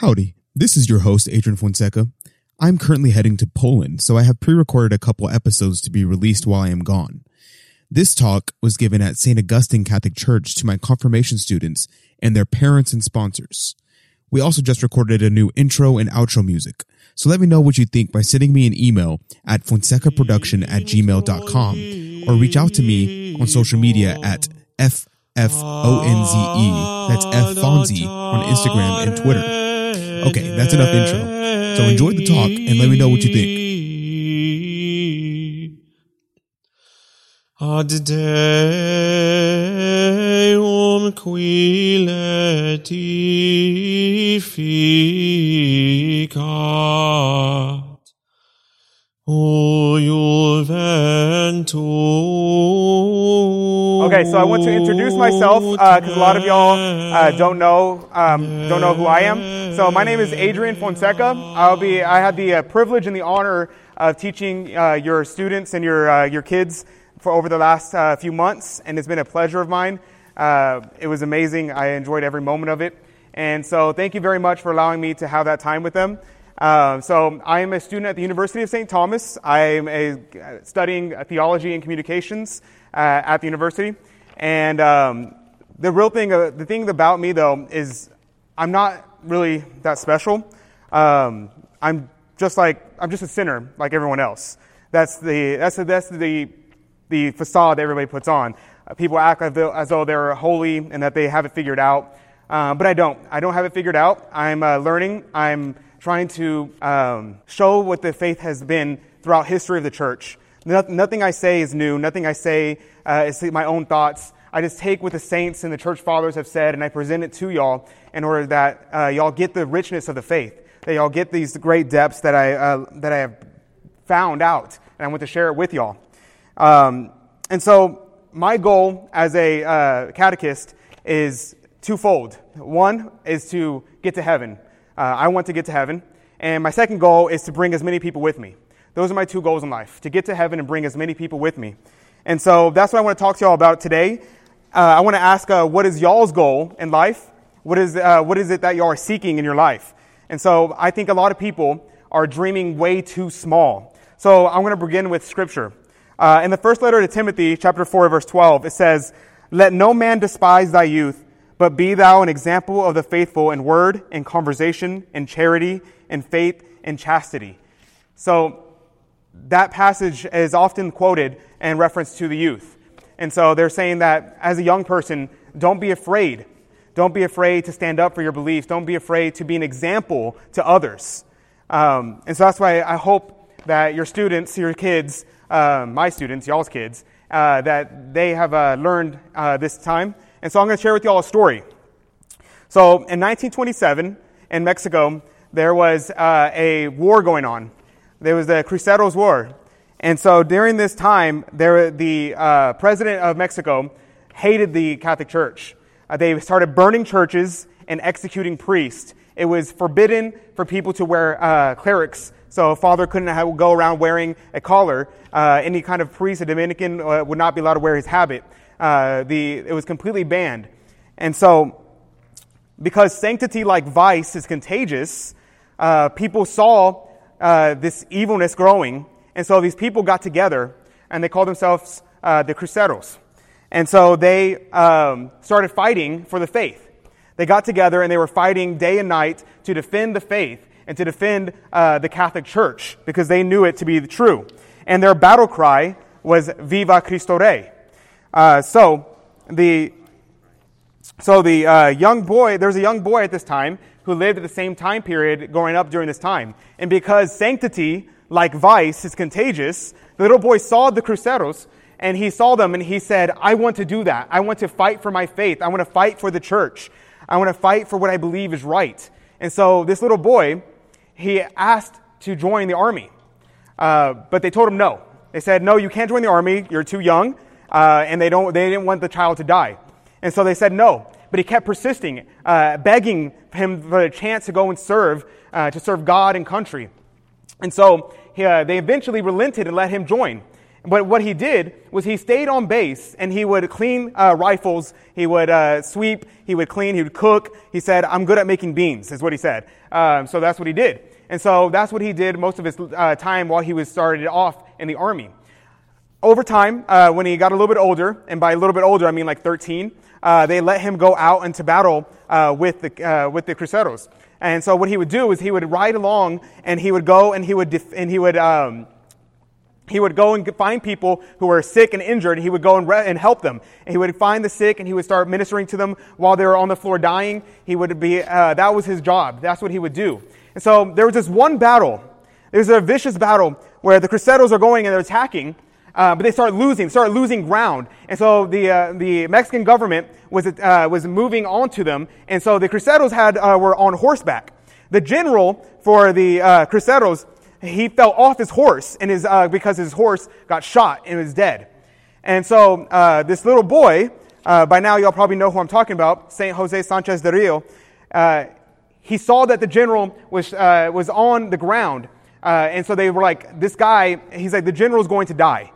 Howdy, this is your host, Adrian Fonseca. I'm currently heading to Poland, so I have pre-recorded a couple episodes to be released while I am gone. This talk was given at St. Augustine Catholic Church to my confirmation students and their parents and sponsors. We also just recorded a new intro and outro music, so let me know what you think by sending me an email at fonsecaproduction at gmail.com or reach out to me on social media at F F O N Z E. That's F Fonzie on Instagram and Twitter. Okay, that's enough intro. So enjoy the talk and let me know what you think. Ad Deum qui letificat, o Okay, so I want to introduce myself because a lot of y'all uh, don't know um, don't know who I am. So my name is Adrian Fonseca. I'll be I had the uh, privilege and the honor of teaching uh, your students and your uh, your kids for over the last uh, few months, and it's been a pleasure of mine. Uh, it was amazing. I enjoyed every moment of it, and so thank you very much for allowing me to have that time with them. so I am a student at the University of St. Thomas. I am a, studying theology and communications uh, at the university. And um, the real thing, uh, the thing about me though, is I'm not really that special. Um, I'm just like I'm just a sinner like everyone else. That's the that's the, that's the the facade that everybody puts on. Uh, people act as though, as though, they're holy and that they have it figured out, uh, but I don't. I don't have it figured out. I'm uh, learning. I'm trying to um, show what the faith has been throughout history of the church. Nothing I say is new. Nothing I say uh, is my own thoughts. I just take what the saints and the church fathers have said and I present it to y'all in order that uh, y'all get the richness of the faith, that y'all get these great depths that I, uh, that I have found out, and I want to share it with y'all. Um, and so, my goal as a uh, catechist is twofold. One is to get to heaven. Uh, I want to get to heaven. And my second goal is to bring as many people with me. Those are my two goals in life to get to heaven and bring as many people with me. And so that's what I want to talk to y'all about today. Uh, I want to ask uh, what is y'all's goal in life? What is, uh, what is it that y'all are seeking in your life? And so I think a lot of people are dreaming way too small. So I'm going to begin with scripture. Uh, in the first letter to Timothy, chapter 4, verse 12, it says, Let no man despise thy youth, but be thou an example of the faithful in word, in conversation, in charity, in faith, in chastity. So that passage is often quoted in reference to the youth. And so they're saying that as a young person, don't be afraid. Don't be afraid to stand up for your beliefs. Don't be afraid to be an example to others. Um, and so that's why I hope that your students, your kids, uh, my students, y'all's kids, uh, that they have uh, learned uh, this time. And so I'm going to share with y'all a story. So in 1927 in Mexico, there was uh, a war going on. There was the Cristeros War. And so during this time, there, the uh, president of Mexico hated the Catholic Church. Uh, they started burning churches and executing priests. It was forbidden for people to wear uh, clerics, so a father couldn't have, go around wearing a collar. Uh, any kind of priest, a Dominican, uh, would not be allowed to wear his habit. Uh, the, it was completely banned. And so, because sanctity, like vice, is contagious, people saw this evilness growing. And so these people got together and they called themselves uh, the Cristeros. And so they um, started fighting for the faith. They got together and they were fighting day and night to defend the faith and to defend uh, the Catholic Church because they knew it to be true. And their battle cry was Viva Cristo Rey. Uh, so the so the uh, young boy, there's a young boy at this time who lived at the same time period growing up during this time. And because sanctity, like vice, is contagious, the little boy saw the Cristeros and he saw them and he said, I want to do that. I want to fight for my faith. I want to fight for the church. I want to fight for what I believe is right. And so this little boy, he asked to join the army. Uh, but they told him no. They said, no, you can't join the army. You're too young. Uh, and they, don't, they didn't want the child to die. And so they said no but he kept persisting, uh, begging him for a chance to go and serve, uh, to serve God and country. And so he, uh, they eventually relented and let him join. But what he did was he stayed on base and he would clean uh, rifles, he would uh, sweep, he would clean, he would cook. He said, I'm good at making beans, is what he said. Um, so that's what he did. And so that's what he did most of his uh, time while he was started off in the army. Over time, uh, when he got a little bit older, and by a little bit older, I mean like 13, uh, they let him go out into battle uh, with, the, with the Cristeros. And so what he would do is he would ride along and he would go and he would, def- and he would, um, he would go and find people who were sick and injured. He would go and, re- and help them. And he would find the sick and he would start ministering to them while they were on the floor dying. He would be, uh, that was his job. That's what he would do. And so there was this one battle. There's a vicious battle where the Crusaders are going and they're attacking. Uh, but they started losing, start losing ground. And so the, uh, the Mexican government was, uh, was moving onto them. And so the Cristeros had, uh, were on horseback. The general for the uh, Cristeros he fell off his horse and his, uh, because his horse got shot and was dead. And so uh, this little boy, uh, by now y'all probably know who I'm talking about, Saint Jose Sanchez de Rio. Uh, he saw that the general was uh, was on the ground, uh, and so they were like, "This guy," he's like, "The general's going to die."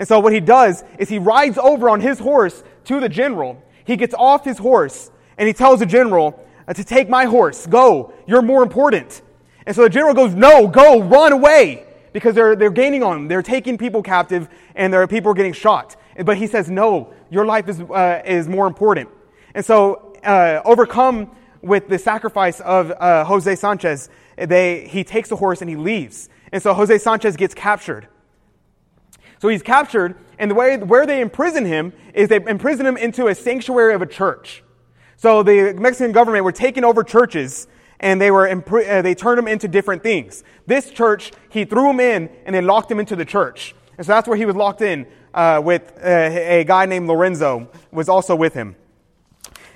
And so what he does is he rides over on his horse to the general. He gets off his horse and he tells the general to take my horse. Go, you're more important. And so the general goes, No, go, run away. Because they're, they're gaining on him. They're taking people captive and there are people getting shot. But he says, No, your life is, uh, is more important. And so, uh, overcome with the sacrifice of uh, Jose Sanchez, they, he takes the horse and he leaves. And so Jose Sanchez gets captured. So he's captured, and the way where they imprison him is they imprison him into a sanctuary of a church. So the Mexican government were taking over churches and they were uh, they turned him into different things. This church, he threw him in and they locked him into the church. And so that's where he was locked in uh, with uh, a guy named Lorenzo was also with him.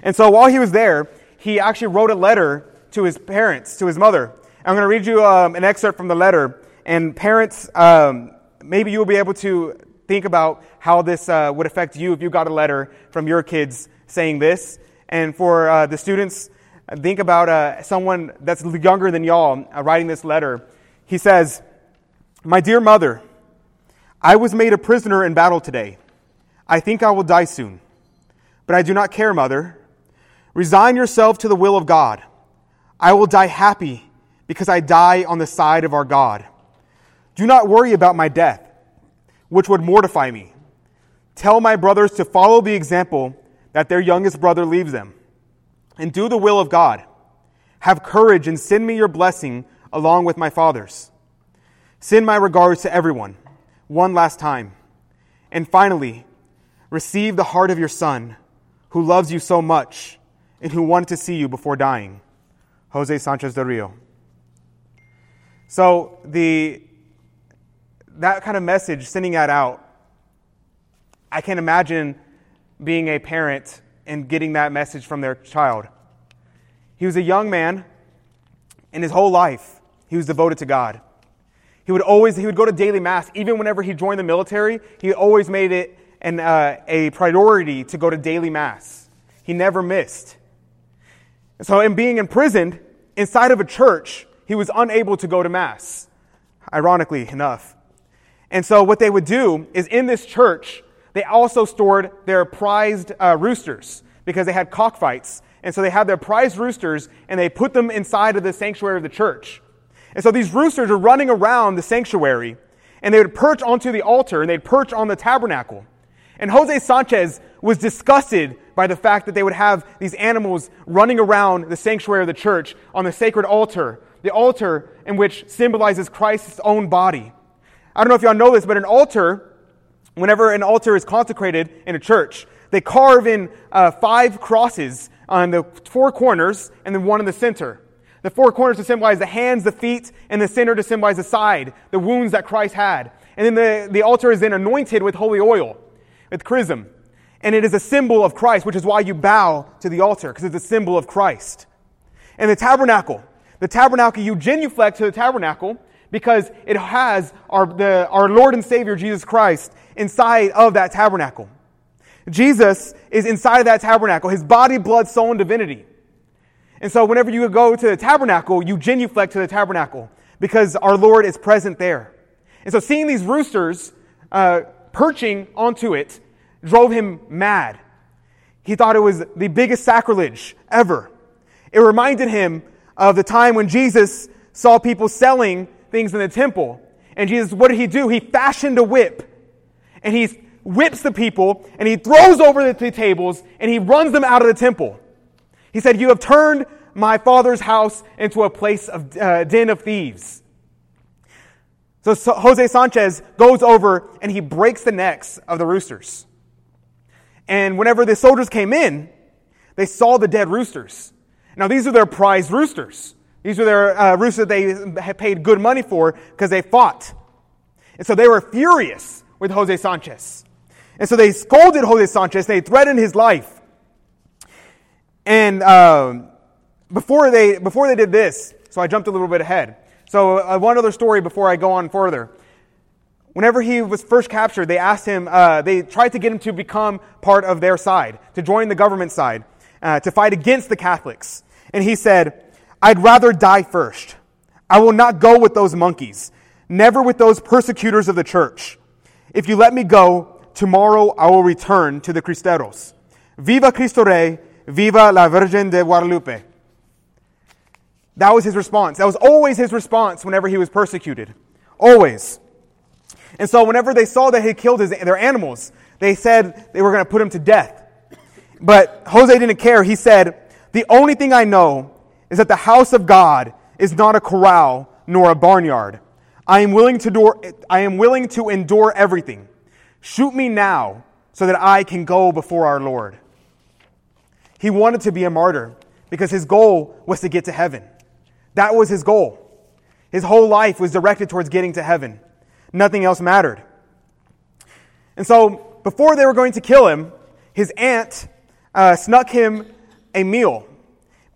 And so while he was there, he actually wrote a letter to his parents, to his mother. I'm going to read you um, an excerpt from the letter. And parents, um, maybe you'll be able to think about how this uh, would affect you if you got a letter from your kids saying this. And for uh, the students, Think about uh, someone that's younger than y'all uh, writing this letter. He says, My dear mother, I was made a prisoner in battle today. I think I will die soon. But I do not care, mother. Resign yourself to the will of God. I will die happy because I die on the side of our God. Do not worry about my death, which would mortify me. Tell my brothers to follow the example that their youngest brother leaves them and do the will of God. Have courage and send me your blessing along with my father's. Send my regards to everyone one last time. And finally, receive the heart of your son who loves you so much and who wanted to see you before dying. Jose Sanchez de Rio. So the that kind of message, sending that out, I can't imagine being a parent and getting that message from their child. He was a young man, and his whole life he was devoted to God. He would always he would go to daily mass, even whenever he joined the military. He always made it an, uh, a priority to go to daily mass. He never missed. So, in being imprisoned inside of a church, he was unable to go to mass. Ironically enough. And so, what they would do is in this church, they also stored their prized uh, roosters because they had cockfights. And so they had their prized roosters and they put them inside of the sanctuary of the church. And so these roosters are running around the sanctuary and they would perch onto the altar and they'd perch on the tabernacle. And Jose Sanchez was disgusted by the fact that they would have these animals running around the sanctuary of the church on the sacred altar, the altar in which symbolizes Christ's own body. I don't know if y'all know this, but an altar Whenever an altar is consecrated in a church, they carve in uh, five crosses on the four corners and then one in the center. The four corners to symbolize the hands, the feet, and the center to symbolize the side, the wounds that Christ had. And then the, the altar is then anointed with holy oil, with chrism. And it is a symbol of Christ, which is why you bow to the altar, because it's a symbol of Christ. And the tabernacle. The tabernacle, you genuflect to the tabernacle because it has our, the, our Lord and Savior Jesus Christ inside of that tabernacle. Jesus is inside of that tabernacle, his body, blood, soul, and divinity. And so whenever you go to the tabernacle, you genuflect to the tabernacle because our Lord is present there. And so seeing these roosters uh, perching onto it drove him mad. He thought it was the biggest sacrilege ever. It reminded him of the time when Jesus saw people selling things in the temple. And Jesus, what did he do? He fashioned a whip. And he whips the people and he throws over the tables and he runs them out of the temple. He said, You have turned my father's house into a place of uh, den of thieves. So, so Jose Sanchez goes over and he breaks the necks of the roosters. And whenever the soldiers came in, they saw the dead roosters. Now, these are their prized roosters. These were their uh, that they had paid good money for because they fought. And so they were furious with Jose Sanchez. And so they scolded Jose Sanchez. They threatened his life. And um, before they before they did this, so I jumped a little bit ahead. So uh, one other story before I go on further. Whenever he was first captured, they asked him, uh, they tried to get him to become part of their side, to join the government side, uh, to fight against the Catholics. And he said, I'd rather die first. I will not go with those monkeys, never with those persecutors of the church. If you let me go, tomorrow I will return to the Cristeros. Viva Cristo Rey, viva la Virgen de Guadalupe. That was his response. That was always his response whenever he was persecuted. Always. And so whenever they saw that he killed his, their animals, they said they were going to put him to death. But Jose didn't care. He said, the only thing I know is that the house of God is not a corral nor a barnyard. I am willing to endure, I am willing to endure everything. Shoot me now so that I can go before our Lord. He wanted to be a martyr because his goal was to get to heaven. That was his goal. His whole life was directed towards getting to heaven. Nothing else mattered. And so, before they were going to kill him, his aunt uh, snuck him a meal.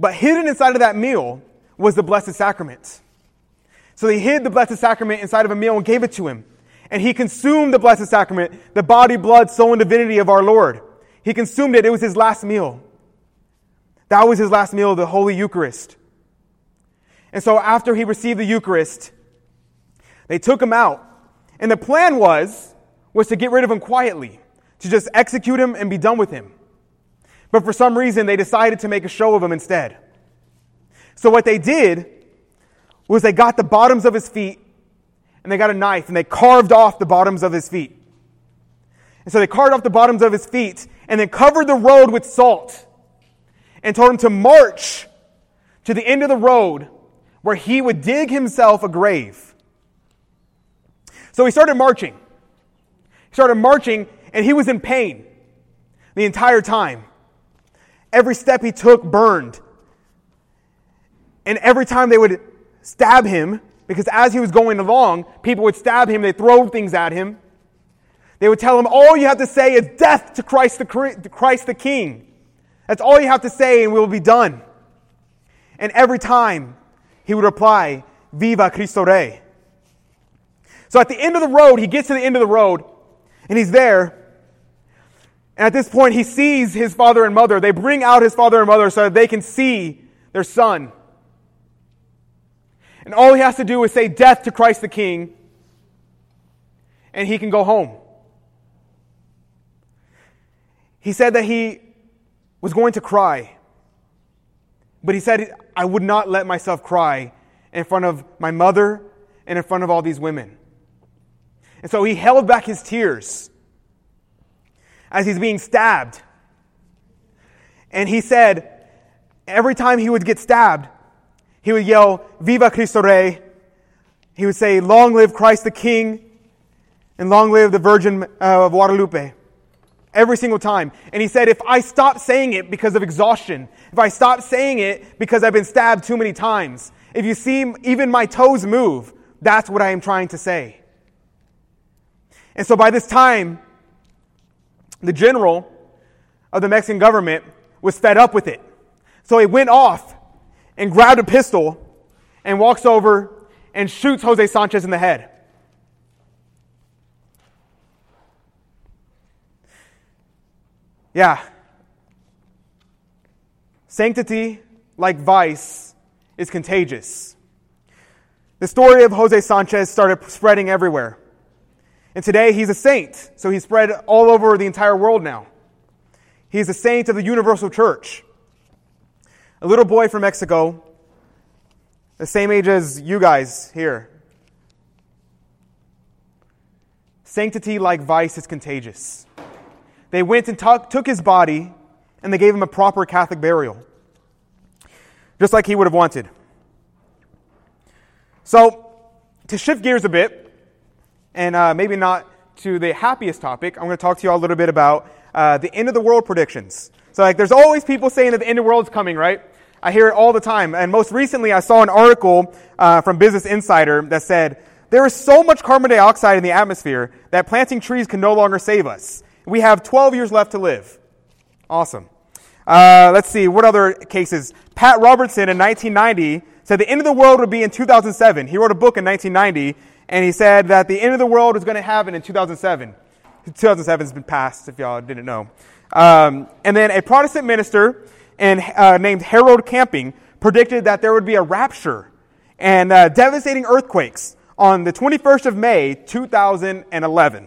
But hidden inside of that meal was the Blessed Sacrament. So they hid the Blessed Sacrament inside of a meal and gave it to him. And he consumed the Blessed Sacrament, the body, blood, soul, and divinity of our Lord. He consumed it. It was his last meal. That was his last meal, the Holy Eucharist. And so after he received the Eucharist, they took him out and the plan was, was to get rid of him quietly, to just execute him and be done with him. But for some reason, they decided to make a show of him instead. So what they did was they got the bottoms of his feet and they got a knife and they carved off the bottoms of his feet. And so they carved off the bottoms of his feet and then covered the road with salt and told him to march to the end of the road where he would dig himself a grave. So he started marching. He started marching, and he was in pain the entire time. Every step he took burned. And every time they would stab him, because as he was going along, people would stab him, they'd throw things at him. They would tell him, all you have to say is death to Christ the, Christ the King. That's all you have to say, and we will be done. And every time he would reply, Viva Cristo Rey. So at the end of the road, he gets to the end of the road and he's there. And at this point, he sees his father and mother. They bring out his father and mother so that they can see their son. And all he has to do is say death to Christ the King, and he can go home. He said that he was going to cry, but he said, I would not let myself cry in front of my mother and in front of all these women. And so he held back his tears as he's being stabbed. And he said, every time he would get stabbed, he would yell, Viva Cristo Rey. He would say, Long live Christ the King, and long live the Virgin uh, of Guadalupe. Every single time. And he said, if I stop saying it because of exhaustion, if I stop saying it because I've been stabbed too many times, if you see even my toes move, that's what I am trying to say. And so by this time, the general of the Mexican government was fed up with it. So he went off and grabbed a pistol and walks over and shoots Jose Sanchez in the head. Yeah. Sanctity, like vice, is contagious. The story of Jose Sanchez started spreading everywhere. And today he's a saint, so he's spread all over the entire world now. He's a saint of the universal church. A little boy from Mexico, the same age as you guys here. Sanctity, like vice, is contagious. They went and t- took his body and they gave him a proper Catholic burial, just like he would have wanted. So, to shift gears a bit, and uh, maybe not to the happiest topic, I'm going to talk to you all a little bit about uh, the end of the world predictions. So, like, there's always people saying that the end of the world is coming, right? I hear it all the time. And most recently, I saw an article uh, from Business Insider that said, there is so much carbon dioxide in the atmosphere that planting trees can no longer save us. We have 12 years left to live. Awesome. Uh, let's see, what other cases? Pat Robertson in 1990 said the end of the world would be in 2007. He wrote a book in 1990, and he said that the end of the world was going to happen in 2007. 2007 has been passed, if y'all didn't know. Um, and then a Protestant minister and, uh, named Harold Camping predicted that there would be a rapture and uh, devastating earthquakes on the 21st of May, 2011.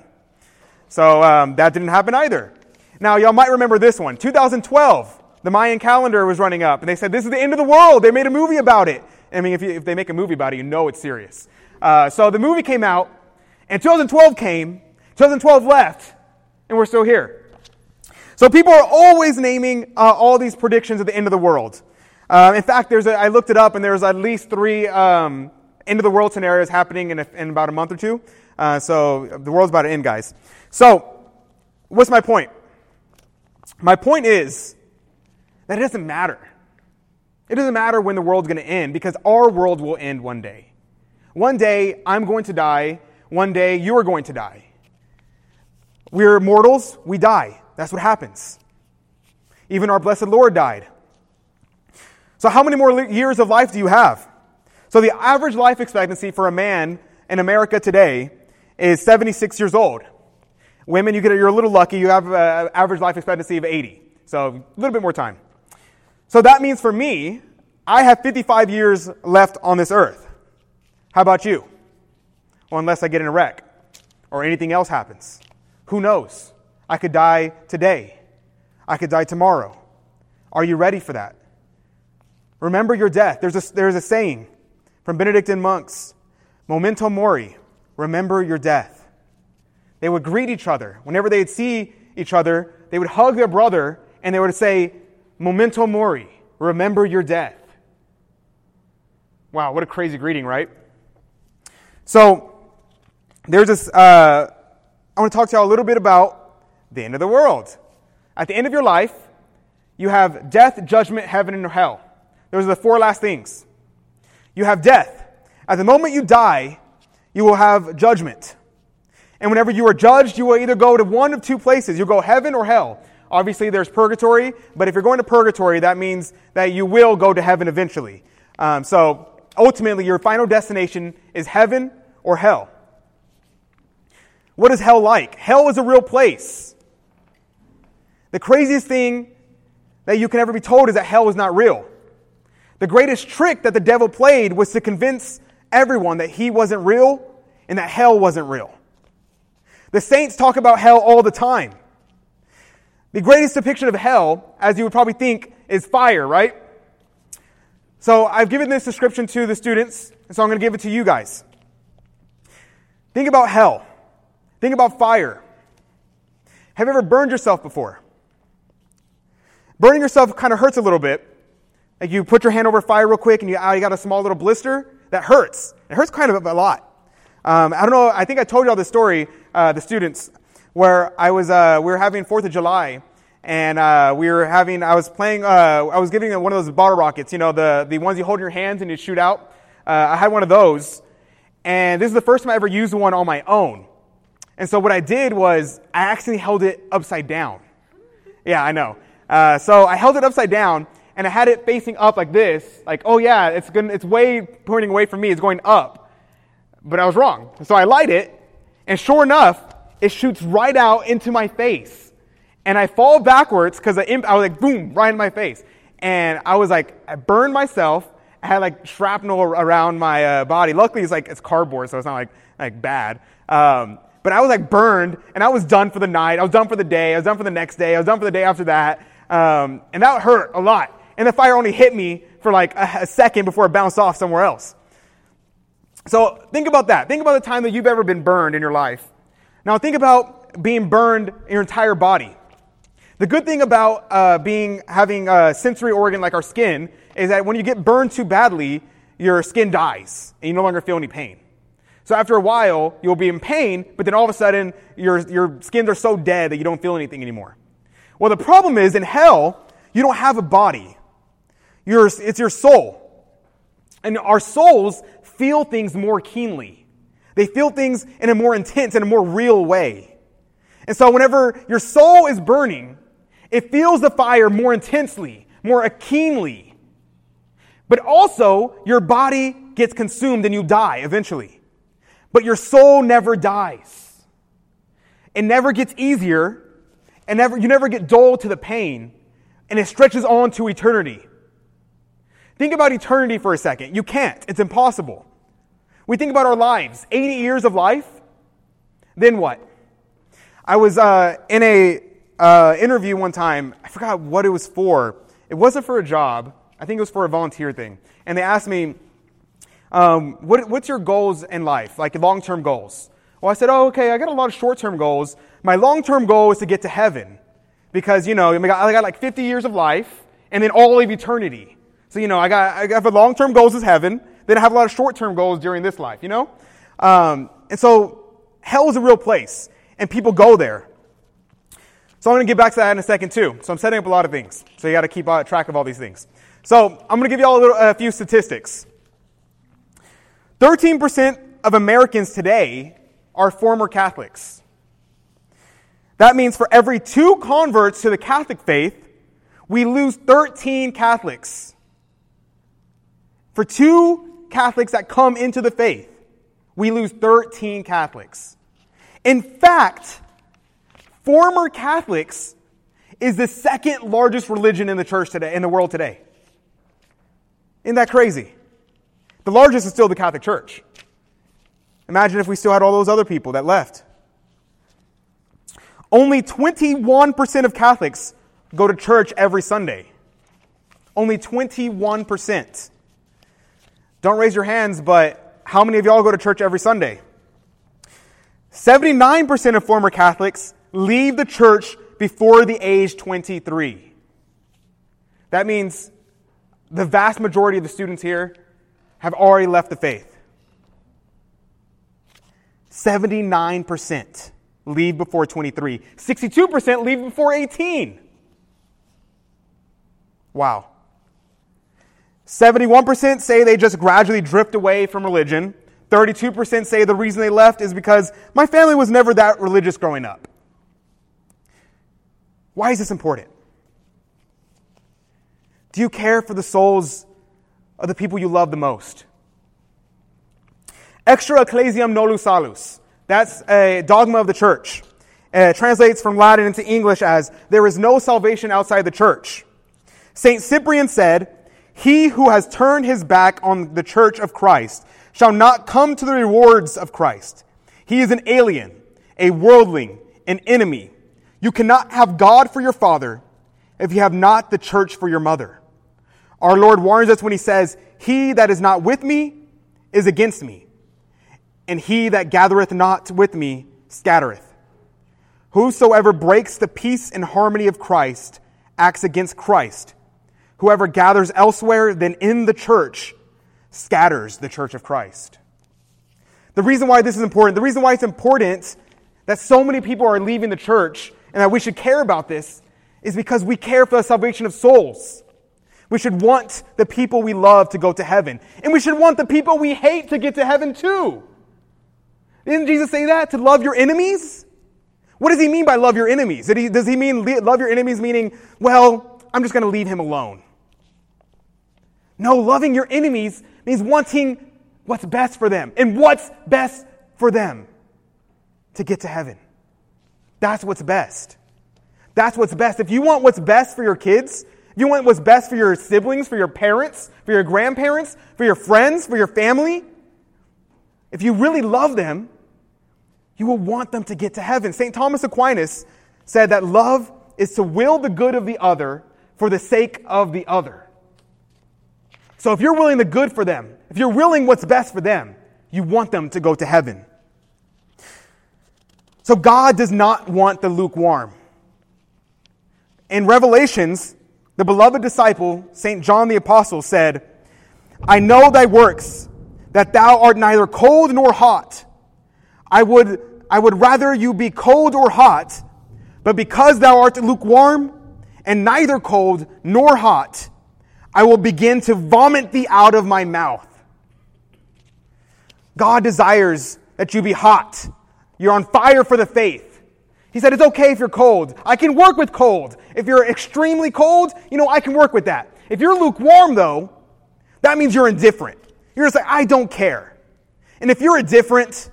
So um, that didn't happen either. Now, y'all might remember this one. 2012, the Mayan calendar was running up, and they said, This is the end of the world. They made a movie about it. I mean, if, you, if they make a movie about it, you know it's serious. Uh, so the movie came out, and 2012 came, 2012 left, and we're still here. So people are always naming uh, all these predictions of the end of the world. Uh, in fact, there's a, I looked it up, and there's at least three um, end of the world scenarios happening in, a, in about a month or two. Uh, so the world's about to end, guys. So, what's my point? My point is that it doesn't matter. It doesn't matter when the world's going to end because our world will end one day. One day, I'm going to die. One day, you are going to die. We're mortals, we die. That's what happens. Even our blessed Lord died. So, how many more years of life do you have? So the average life expectancy for a man in America today is 76 years old. Women, you get, you're a little lucky. You have an average life expectancy of 80. So a little bit more time. So that means for me, I have 55 years left on this earth. How about you? Well, unless I get in a wreck or anything else happens. Who knows? I could die today. I could die tomorrow. Are you ready for that? Remember your death. There's a, there's a saying from Benedictine monks Memento mori, remember your death. They would greet each other. Whenever they'd see each other, they would hug their brother and they would say, Memento mori, remember your death. Wow, what a crazy greeting, right? So, there's this, uh, I want to talk to y'all a little bit about the end of the world. At the end of your life, you have death, judgment, heaven, and hell. Those are the four last things. You have death. At the moment you die, you will have judgment. And whenever you are judged, you will either go to one of two places. You'll go heaven or hell. Obviously, there's purgatory, but if you're going to purgatory, that means that you will go to heaven eventually. Um, so ultimately, your final destination is heaven or hell. What is hell like? Hell is a real place. The craziest thing that you can ever be told is that hell is not real. The greatest trick that the devil played was to convince everyone that he wasn't real and that hell wasn't real. The saints talk about hell all the time. The greatest depiction of hell, as you would probably think, is fire, right? So I've given this description to the students, and so I'm going to give it to you guys. Think about hell. Think about fire. Have you ever burned yourself before? Burning yourself kind of hurts a little bit, like you put your hand over fire real quick and you, oh, you got a small little blister. That hurts. It hurts kind of a lot. Um, I don't know. I think I told you all this story, uh, the students, where I was, uh, we were having Fourth of July, and uh, we were having. I was playing. Uh, I was giving one of those bottle rockets. You know, the the ones you hold in your hands and you shoot out. Uh, I had one of those, and this is the first time I ever used one on my own. And so what I did was I actually held it upside down. Yeah, I know. Uh, so I held it upside down and I had it facing up like this, like, oh yeah, it's, going it's way pointing away from me, it's going up. But I was wrong. So I light it, and sure enough, it shoots right out into my face. And I fall backwards because I, I was like, boom, right in my face. And I was like, I burned myself. I had like shrapnel around my uh, body. Luckily, it's like, it's cardboard, so it's not like, like bad. Um, but I was like burned and I was done for the night. I was done for the day. I was done for the next day. I was done for the day after that. Um, and that hurt a lot. And the fire only hit me for like a, a second before it bounced off somewhere else. So think about that. Think about the time that you've ever been burned in your life. Now think about being burned in your entire body. The good thing about uh, being having a sensory organ like our skin is that when you get burned too badly, your skin dies and you no longer feel any pain. So after a while, you'll be in pain, but then all of a sudden, your, your skins are so dead that you don't feel anything anymore. Well, the problem is in hell, you don't have a body. You're, it's your soul. And our souls feel things more keenly. They feel things in a more intense and a more real way. And so whenever your soul is burning, it feels the fire more intensely, more keenly. But also, your body gets consumed and you die eventually. But your soul never dies. It never gets easier, and never, you never get dull to the pain, and it stretches on to eternity. Think about eternity for a second. You can't, it's impossible. We think about our lives 80 years of life, then what? I was uh, in a uh, interview one time. I forgot what it was for. It wasn't for a job. I think it was for a volunteer thing. And they asked me, um, what, what's your goals in life, like long term goals? Well, I said, oh, okay, I got a lot of short term goals. My long term goal is to get to heaven because, you know, I got, I got like 50 years of life and then all of eternity. So, you know, I got, I got long term goals is heaven. Then I have a lot of short term goals during this life, you know? Um, and so hell is a real place and people go there. So I'm going to get back to that in a second too. So I'm setting up a lot of things. So you got to keep track of all these things. So I'm going to give you all a, little, a few statistics. 13% of Americans today are former Catholics. That means for every two converts to the Catholic faith, we lose 13 Catholics. For two Catholics that come into the faith, we lose 13 Catholics. In fact, former Catholics is the second largest religion in the church today, in the world today. Isn't that crazy? The largest is still the Catholic Church. Imagine if we still had all those other people that left. Only 21% of Catholics go to church every Sunday. Only 21%. Don't raise your hands, but how many of y'all go to church every Sunday? 79% of former Catholics leave the church before the age 23. That means the vast majority of the students here have already left the faith. 79% leave before 23. 62% leave before 18. Wow. 71% say they just gradually drift away from religion. 32% say the reason they left is because my family was never that religious growing up. Why is this important? Do you care for the souls of the people you love the most. Extra ecclesiam nulla salus. That's a dogma of the church. It translates from Latin into English as, there is no salvation outside the church. St. Cyprian said, He who has turned his back on the church of Christ shall not come to the rewards of Christ. He is an alien, a worldling, an enemy. You cannot have God for your father if you have not the church for your mother. Our Lord warns us when he says, He that is not with me is against me, and he that gathereth not with me scattereth. Whosoever breaks the peace and harmony of Christ acts against Christ. Whoever gathers elsewhere than in the church scatters the church of Christ. The reason why this is important, the reason why it's important that so many people are leaving the church and that we should care about this is because we care for the salvation of souls. We should want the people we love to go to heaven. And we should want the people we hate to get to heaven too. Didn't Jesus say that? To love your enemies? What does he mean by love your enemies? He, does he mean love your enemies meaning, well, I'm just going to leave him alone? No, loving your enemies means wanting what's best for them. And what's best for them? To get to heaven. That's what's best. That's what's best. If you want what's best for your kids, you want what's best for your siblings, for your parents, for your grandparents, for your friends, for your family, if you really love them, You will want them to get to heaven. St. Thomas Aquinas said that love is to will the good of the other for the sake of the other. So if you're willing the good for them, if you're willing what's best for them, you want them to go to heaven. So God does not want the lukewarm. In Revelations, the beloved disciple, St. John the Apostle, said, I know thy works, that thou art neither cold nor hot. I would, I would rather you be cold or hot, but because thou art lukewarm and neither cold nor hot, I will begin to vomit thee out of my mouth. God desires that you be hot. You're on fire for the faith. He said, It's okay if you're cold. I can work with cold. If you're extremely cold, you know, I can work with that. If you're lukewarm, though, that means you're indifferent. You're just like, I don't care. And if you're indifferent,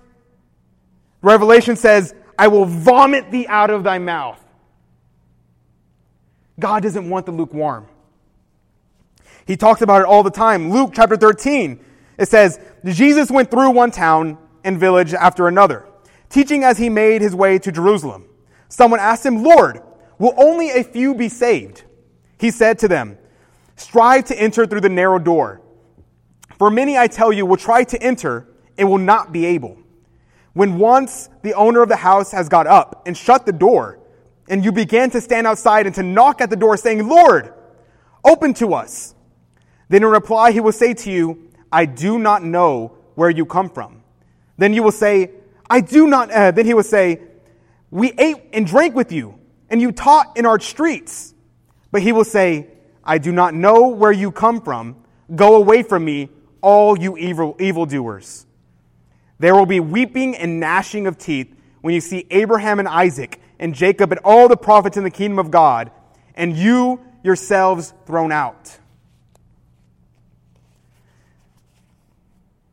Revelation says, I will vomit thee out of thy mouth. God doesn't want the lukewarm. He talks about it all the time. Luke chapter 13, it says, Jesus went through one town and village after another, teaching as he made his way to Jerusalem. Someone asked him, Lord, will only a few be saved? He said to them, Strive to enter through the narrow door. For many, I tell you, will try to enter and will not be able. When once the owner of the house has got up and shut the door, and you begin to stand outside and to knock at the door, saying, Lord, open to us. Then in reply, he will say to you, I do not know where you come from. Then you will say, I do not, uh, then he will say, We ate and drank with you, and you taught in our streets. But he will say, I do not know where you come from. Go away from me, all you evil evildoers. There will be weeping and gnashing of teeth when you see Abraham and Isaac and Jacob and all the prophets in the kingdom of God, and you yourselves thrown out.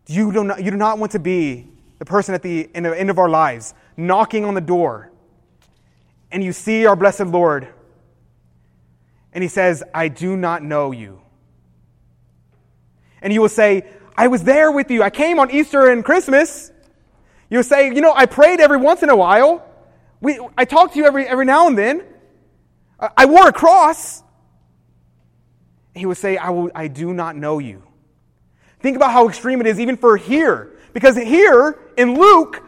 You do not, you do not want to be the person at the end, end of our lives knocking on the door, and you see our blessed Lord, and he says, I do not know you. And you will say, I was there with you. I came on Easter and Christmas. You'll say, You know, I prayed every once in a while. We, I talked to you every, every now and then. I wore a cross. He would say, I, will, I do not know you. Think about how extreme it is even for here. Because here in Luke,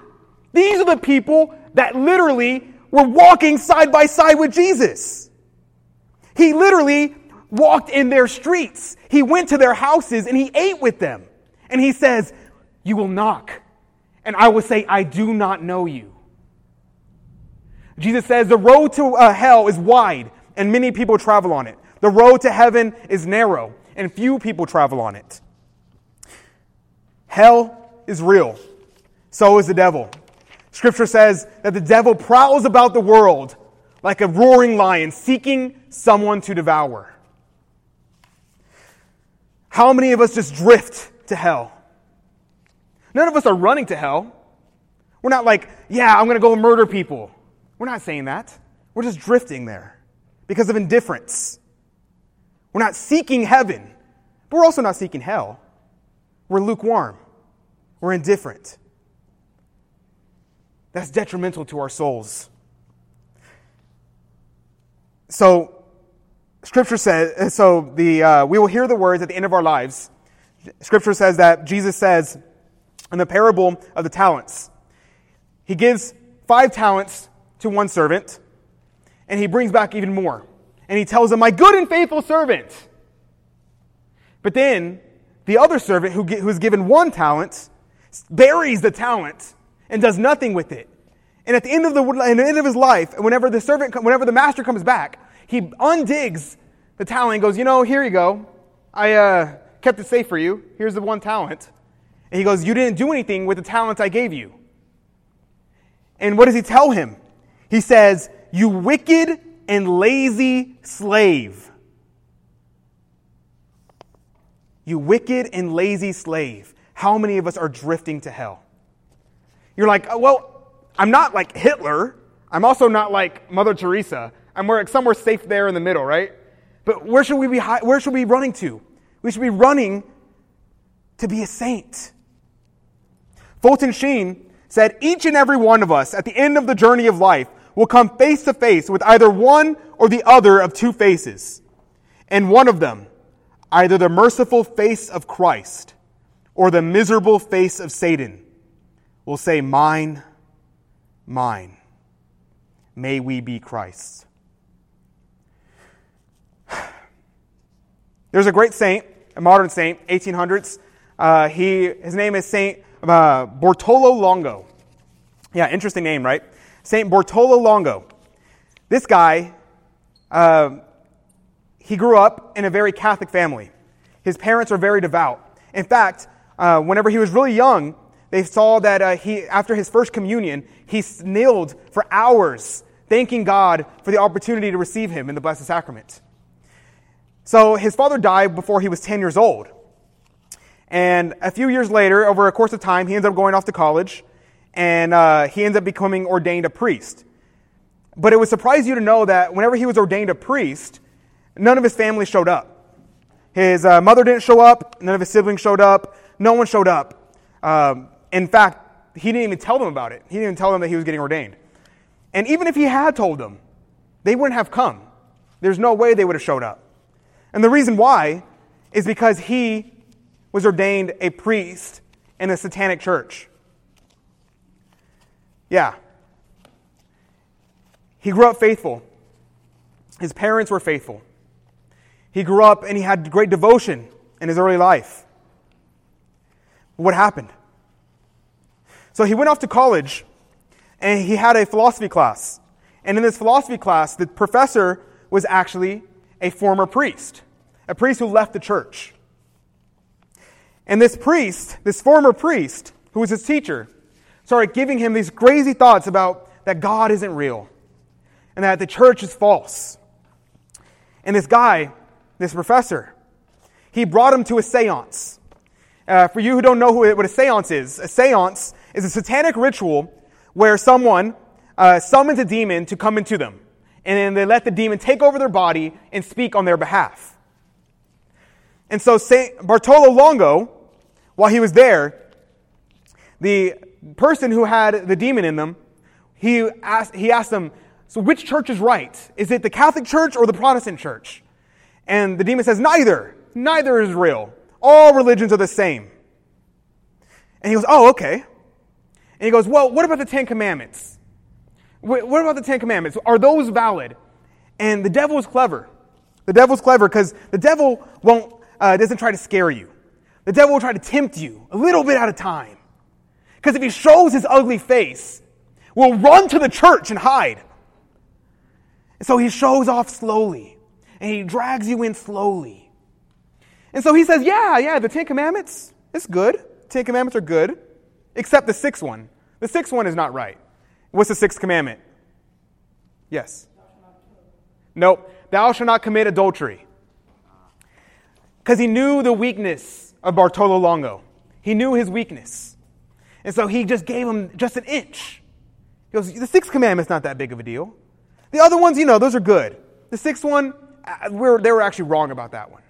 these are the people that literally were walking side by side with Jesus. He literally walked in their streets. He went to their houses and he ate with them. And he says, You will knock. And I will say, I do not know you. Jesus says, The road to uh, hell is wide and many people travel on it. The road to heaven is narrow and few people travel on it. Hell is real. So is the devil. Scripture says that the devil prowls about the world like a roaring lion seeking someone to devour. How many of us just drift to hell? None of us are running to hell. We're not like, yeah, I'm going to go murder people. We're not saying that. We're just drifting there because of indifference. We're not seeking heaven, but we're also not seeking hell. We're lukewarm. We're indifferent. That's detrimental to our souls. So, Scripture says, so the, uh, we will hear the words at the end of our lives. Scripture says that Jesus says in the parable of the talents, he gives five talents to one servant, and he brings back even more. And he tells him, My good and faithful servant. But then the other servant who, who is given one talent buries the talent and does nothing with it. And at the end of, the, at the end of his life, whenever the servant, whenever the master comes back, he undigs the talent and goes, You know, here you go. I uh, kept it safe for you. Here's the one talent. And he goes, You didn't do anything with the talent I gave you. And what does he tell him? He says, You wicked and lazy slave. You wicked and lazy slave. How many of us are drifting to hell? You're like, oh, Well, I'm not like Hitler. I'm also not like Mother Teresa. I'm like somewhere safe there in the middle, right? But where should we be, where should we be running to? We should be running to be a saint. Fulton Sheen said each and every one of us at the end of the journey of life will come face to face with either one or the other of two faces. And one of them, either the merciful face of Christ or the miserable face of Satan, will say, Mine, mine. May we be Christ's. There's a great saint, a modern saint, 1800s. Uh, he, his name is Saint uh, Bartolo Longo. Yeah, interesting name, right? Saint Bartolo Longo. This guy, uh, he grew up in a very Catholic family. His parents are very devout. In fact, uh, whenever he was really young, they saw that uh, he, after his first communion, he kneeled for hours, thanking God for the opportunity to receive him in the Blessed Sacrament. So his father died before he was 10 years old. And a few years later, over a course of time, he ends up going off to college and uh, he ends up becoming ordained a priest. But it would surprise you to know that whenever he was ordained a priest, none of his family showed up. His uh, mother didn't show up, none of his siblings showed up, no one showed up. Um, in fact, he didn't even tell them about it. He didn't even tell them that he was getting ordained. And even if he had told them, they wouldn't have come. There's no way they would have showed up. And the reason why is because he was ordained a priest in a satanic church. Yeah. He grew up faithful. His parents were faithful. He grew up and he had great devotion in his early life. What happened? So he went off to college and he had a philosophy class. And in this philosophy class, the professor was actually a former priest, a priest who left the church. And this priest, this former priest, who was his teacher, started giving him these crazy thoughts about that God isn't real and that the church is false. And this guy, this professor, he brought him to a seance. Uh, for you who don't know who, what a seance is, a seance is a satanic ritual where someone uh, summons a demon to come into them. And then they let the demon take over their body and speak on their behalf. And so Saint Bartolo Longo, while he was there, the person who had the demon in them, he asked, he asked them, So which church is right? Is it the Catholic Church or the Protestant Church? And the demon says, Neither. Neither is real. All religions are the same. And he goes, Oh, okay. And he goes, Well, what about the Ten Commandments? What about the Ten Commandments? Are those valid? And the devil is clever. The devil's clever because the devil won't, uh, doesn't try to scare you. The devil will try to tempt you a little bit at a time. Because if he shows his ugly face, we'll run to the church and hide. And so he shows off slowly, and he drags you in slowly. And so he says, Yeah, yeah, the Ten Commandments, it's good. Ten Commandments are good, except the sixth one. The sixth one is not right. What's the sixth commandment? Yes. Nope. Thou shalt not commit adultery. Because he knew the weakness of Bartolo Longo. He knew his weakness. And so he just gave him just an inch. He goes, The sixth commandment's not that big of a deal. The other ones, you know, those are good. The sixth one, uh, we're, they were actually wrong about that one.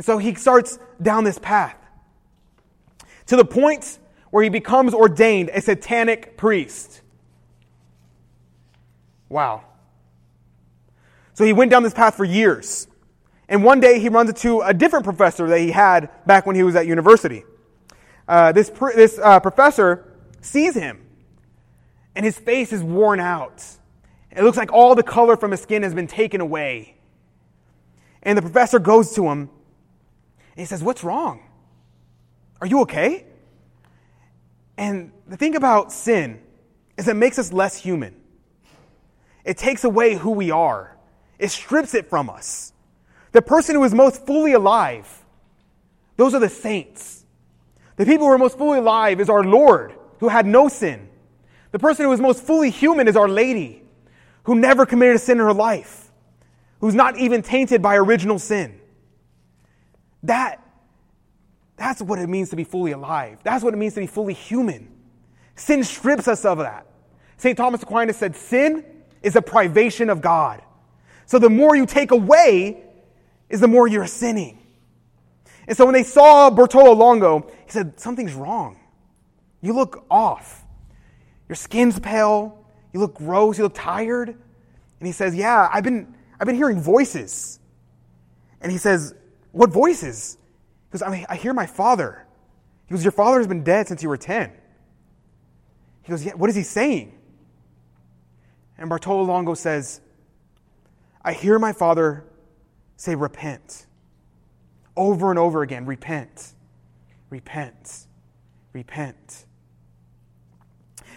And so he starts down this path to the point where he becomes ordained a satanic priest. Wow. So he went down this path for years. And one day he runs into a different professor that he had back when he was at university uh, this, this uh, professor sees him, and his face is worn out. It looks like all the color from his skin has been taken away. And the professor goes to him, and he says, What's wrong? Are you okay? And the thing about sin is it makes us less human. It takes away who we are, it strips it from us. The person who is most fully alive, those are the saints. The people who are most fully alive is our Lord, who had no sin. The person who is most fully human is Our Lady, who never committed a sin in her life, who's not even tainted by original sin. That, that's what it means to be fully alive. That's what it means to be fully human. Sin strips us of that. St. Thomas Aquinas said, Sin is a privation of God. So the more you take away, is the more you're sinning. And so when they saw Bartolo Longo, he said, Something's wrong. You look off. Your skin's pale. You look gross. You look tired. And he says, Yeah, I've been, I've been hearing voices. And he says, What voices? He goes, I, mean, I hear my father. He goes, Your father has been dead since you were 10. He goes, Yeah, what is he saying? And Bartolo Longo says, I hear my father say, Repent. Over and over again, repent, repent, repent.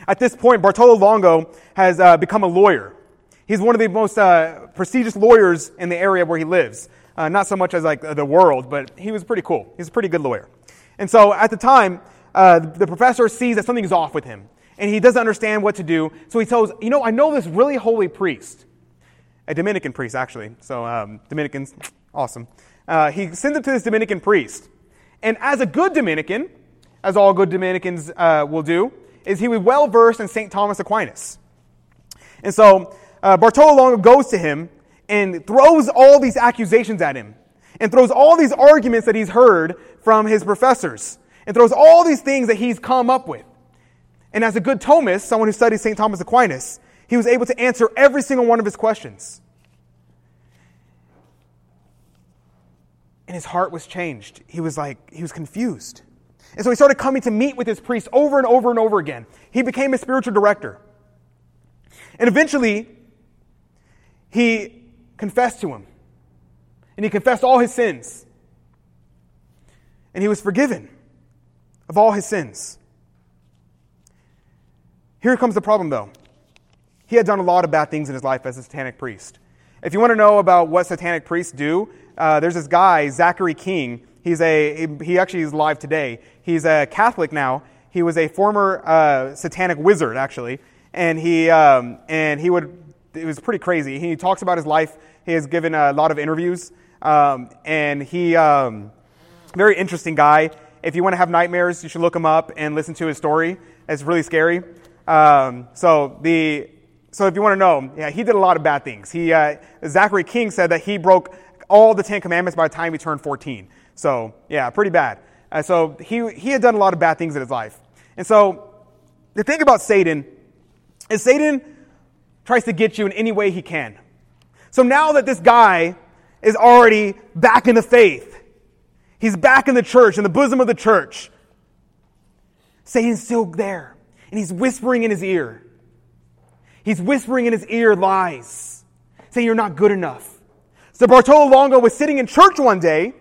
At this point, Bartolo Longo has uh, become a lawyer. He's one of the most uh, prestigious lawyers in the area where he lives. Uh, not so much as like the world, but he was pretty cool. He's a pretty good lawyer. And so at the time, uh, the professor sees that something's off with him, and he doesn't understand what to do. So he tells, you know, I know this really holy priest, a Dominican priest actually. So um, Dominicans, awesome. Uh, he sends him to this Dominican priest, and as a good Dominican, as all good Dominicans uh, will do, is he was well versed in St. Thomas Aquinas. And so uh, Bartolo Longo goes to him and throws all these accusations at him and throws all these arguments that he's heard from his professors and throws all these things that he's come up with. And as a good Thomist, someone who studies St. Thomas Aquinas, he was able to answer every single one of his questions. And his heart was changed. He was like, he was confused. And so he started coming to meet with his priest over and over and over again. He became a spiritual director. And eventually, he confessed to him. And he confessed all his sins. And he was forgiven of all his sins. Here comes the problem, though. He had done a lot of bad things in his life as a satanic priest. If you want to know about what satanic priests do, uh, there's this guy, Zachary King. He's a, he actually is alive today. He's a Catholic now. He was a former uh, satanic wizard, actually. And he, um, and he would, it was pretty crazy. He talks about his life. He has given a lot of interviews. Um, and he, um, very interesting guy. If you want to have nightmares, you should look him up and listen to his story. It's really scary. Um, so the, so if you want to know, yeah, he did a lot of bad things. He, uh, Zachary King said that he broke all the Ten Commandments by the time he turned 14. So, yeah, pretty bad. Uh, so he, he had done a lot of bad things in his life. And so the thing about Satan is Satan tries to get you in any way he can. So now that this guy is already back in the faith, he's back in the church, in the bosom of the church, Satan's still there. And he's whispering in his ear. He's whispering in his ear lies, saying, You're not good enough. So Bartolo Longo was sitting in church one day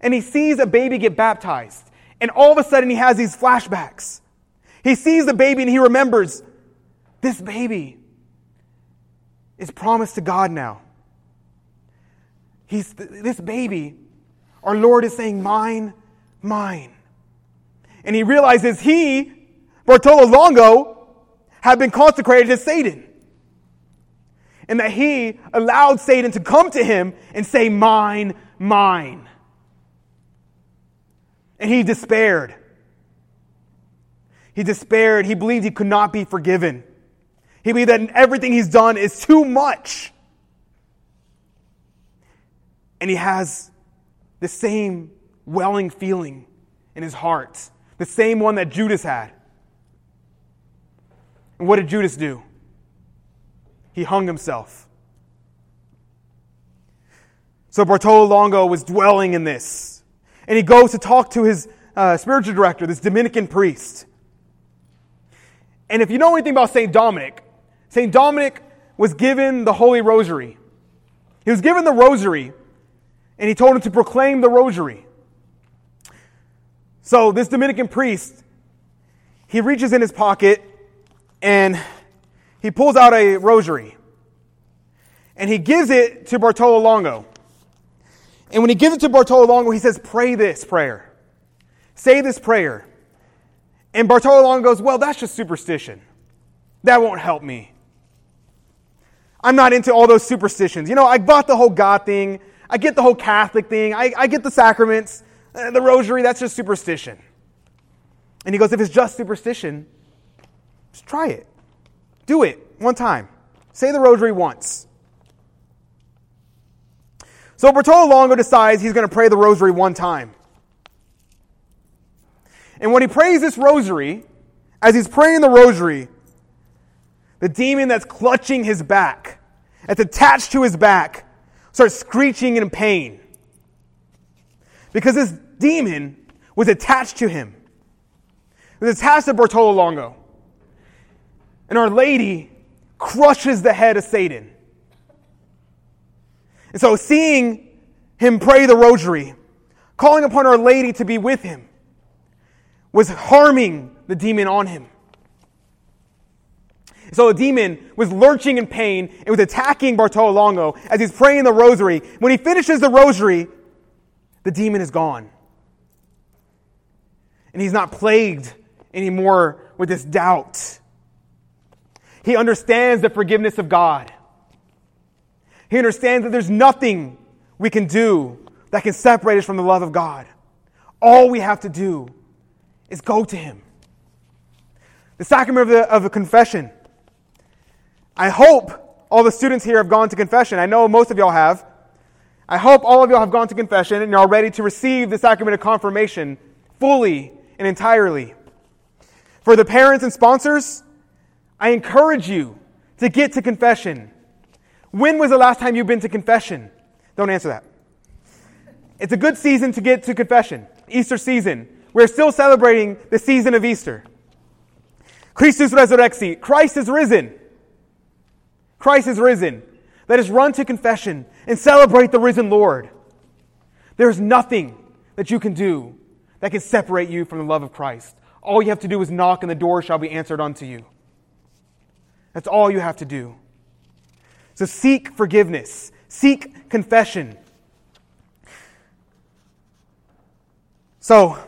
and he sees a baby get baptized. And all of a sudden he has these flashbacks. He sees the baby and he remembers this baby is promised to God now. He's this baby, our Lord is saying, Mine, mine. And he realizes he, Bartolo Longo, had been consecrated to Satan and that he allowed Satan to come to him and say, Mine, mine. And he despaired. He despaired. He believed he could not be forgiven. He believed that everything he's done is too much. And he has the same welling feeling in his heart, the same one that Judas had. And what did Judas do? he hung himself. So Bartolo Longo was dwelling in this. And he goes to talk to his uh, spiritual director, this Dominican priest. And if you know anything about St. Dominic, St. Dominic was given the Holy Rosary. He was given the Rosary, and he told him to proclaim the Rosary. So this Dominican priest, he reaches in his pocket and he pulls out a rosary and he gives it to Bartolo Longo. And when he gives it to Bartolo Longo, he says, Pray this prayer. Say this prayer. And Bartolo Longo goes, Well, that's just superstition. That won't help me. I'm not into all those superstitions. You know, I bought the whole God thing. I get the whole Catholic thing. I, I get the sacraments. Uh, the rosary, that's just superstition. And he goes, If it's just superstition, just try it. Do it one time. Say the rosary once. So Bartolo Longo decides he's going to pray the rosary one time. And when he prays this rosary, As he's praying the rosary, the demon that's clutching his back, that's attached to his back, starts screeching in pain. Because this demon was attached to him. It was attached to Bartolo Longo. And Our Lady crushes the head of Satan. And so, seeing him pray the rosary, calling upon Our Lady to be with him, was harming the demon on him. So the demon was lurching in pain and was attacking Bartolo Longo as he's praying the rosary. When he finishes the rosary, the demon is gone. And he's not plagued anymore with this doubt. He understands the forgiveness of God. He understands that there's nothing we can do that can separate us from the love of God. All we have to do is go to Him. The sacrament of the, of the confession. I hope all the students here have gone to confession. I know most of y'all have. I hope all of y'all have gone to confession and are ready to receive the sacrament of confirmation fully and entirely. For the parents and sponsors, I encourage you to get to confession. When was the last time you've been to confession? Don't answer that. It's a good season to get to confession. Easter season. We're still celebrating the season of Easter. Christus resurrexit. Christ is risen. Christ is risen. Let us run to confession and celebrate the risen Lord. There's nothing that you can do that can separate you from the love of Christ. All you have to do is knock, and the door shall be answered unto you. That's all you have to do. So seek forgiveness, seek confession. So,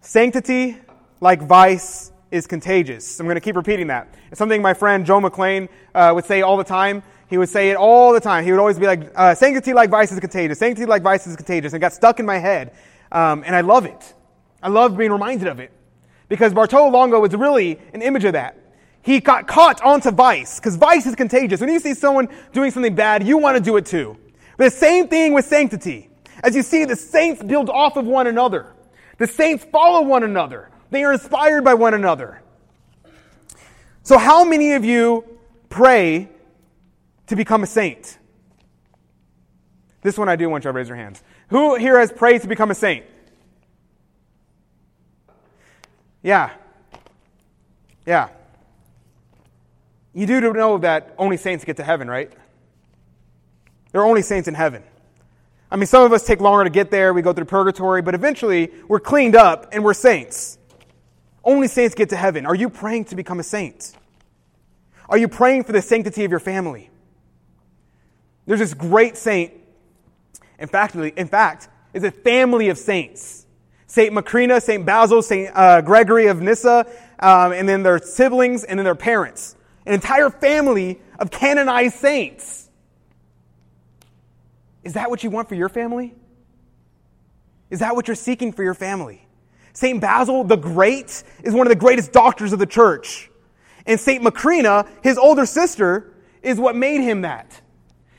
sanctity like vice is contagious. I'm going to keep repeating that. It's something my friend Joe McLean uh, would say all the time. He would say it all the time. He would always be like, uh, sanctity like vice is contagious. Sanctity like vice is contagious. And got stuck in my head. Um, and I love it. I love being reminded of it. Because Bartolo Longo was really an image of that. He got caught onto vice, because vice is contagious. When you see someone doing something bad, you want to do it too. But the same thing with sanctity. As you see, the saints build off of one another. The saints follow one another. They are inspired by one another. So, how many of you pray to become a saint? This one I do want you to raise your hands. Who here has prayed to become a saint? Yeah. Yeah. You do know that only saints get to heaven, right? There are only saints in heaven. I mean, some of us take longer to get there, we go through purgatory, but eventually we're cleaned up and we're saints. Only saints get to heaven. Are you praying to become a saint? Are you praying for the sanctity of your family? There's this great saint. In fact, in fact, is a family of saints. Saint Macrina, Saint Basil, Saint uh, Gregory of Nyssa, um, and then their siblings, and then their parents. An entire family of canonized saints. Is that what you want for your family? Is that what you're seeking for your family? St. Basil the Great is one of the greatest doctors of the church. And St. Macrina, his older sister, is what made him that.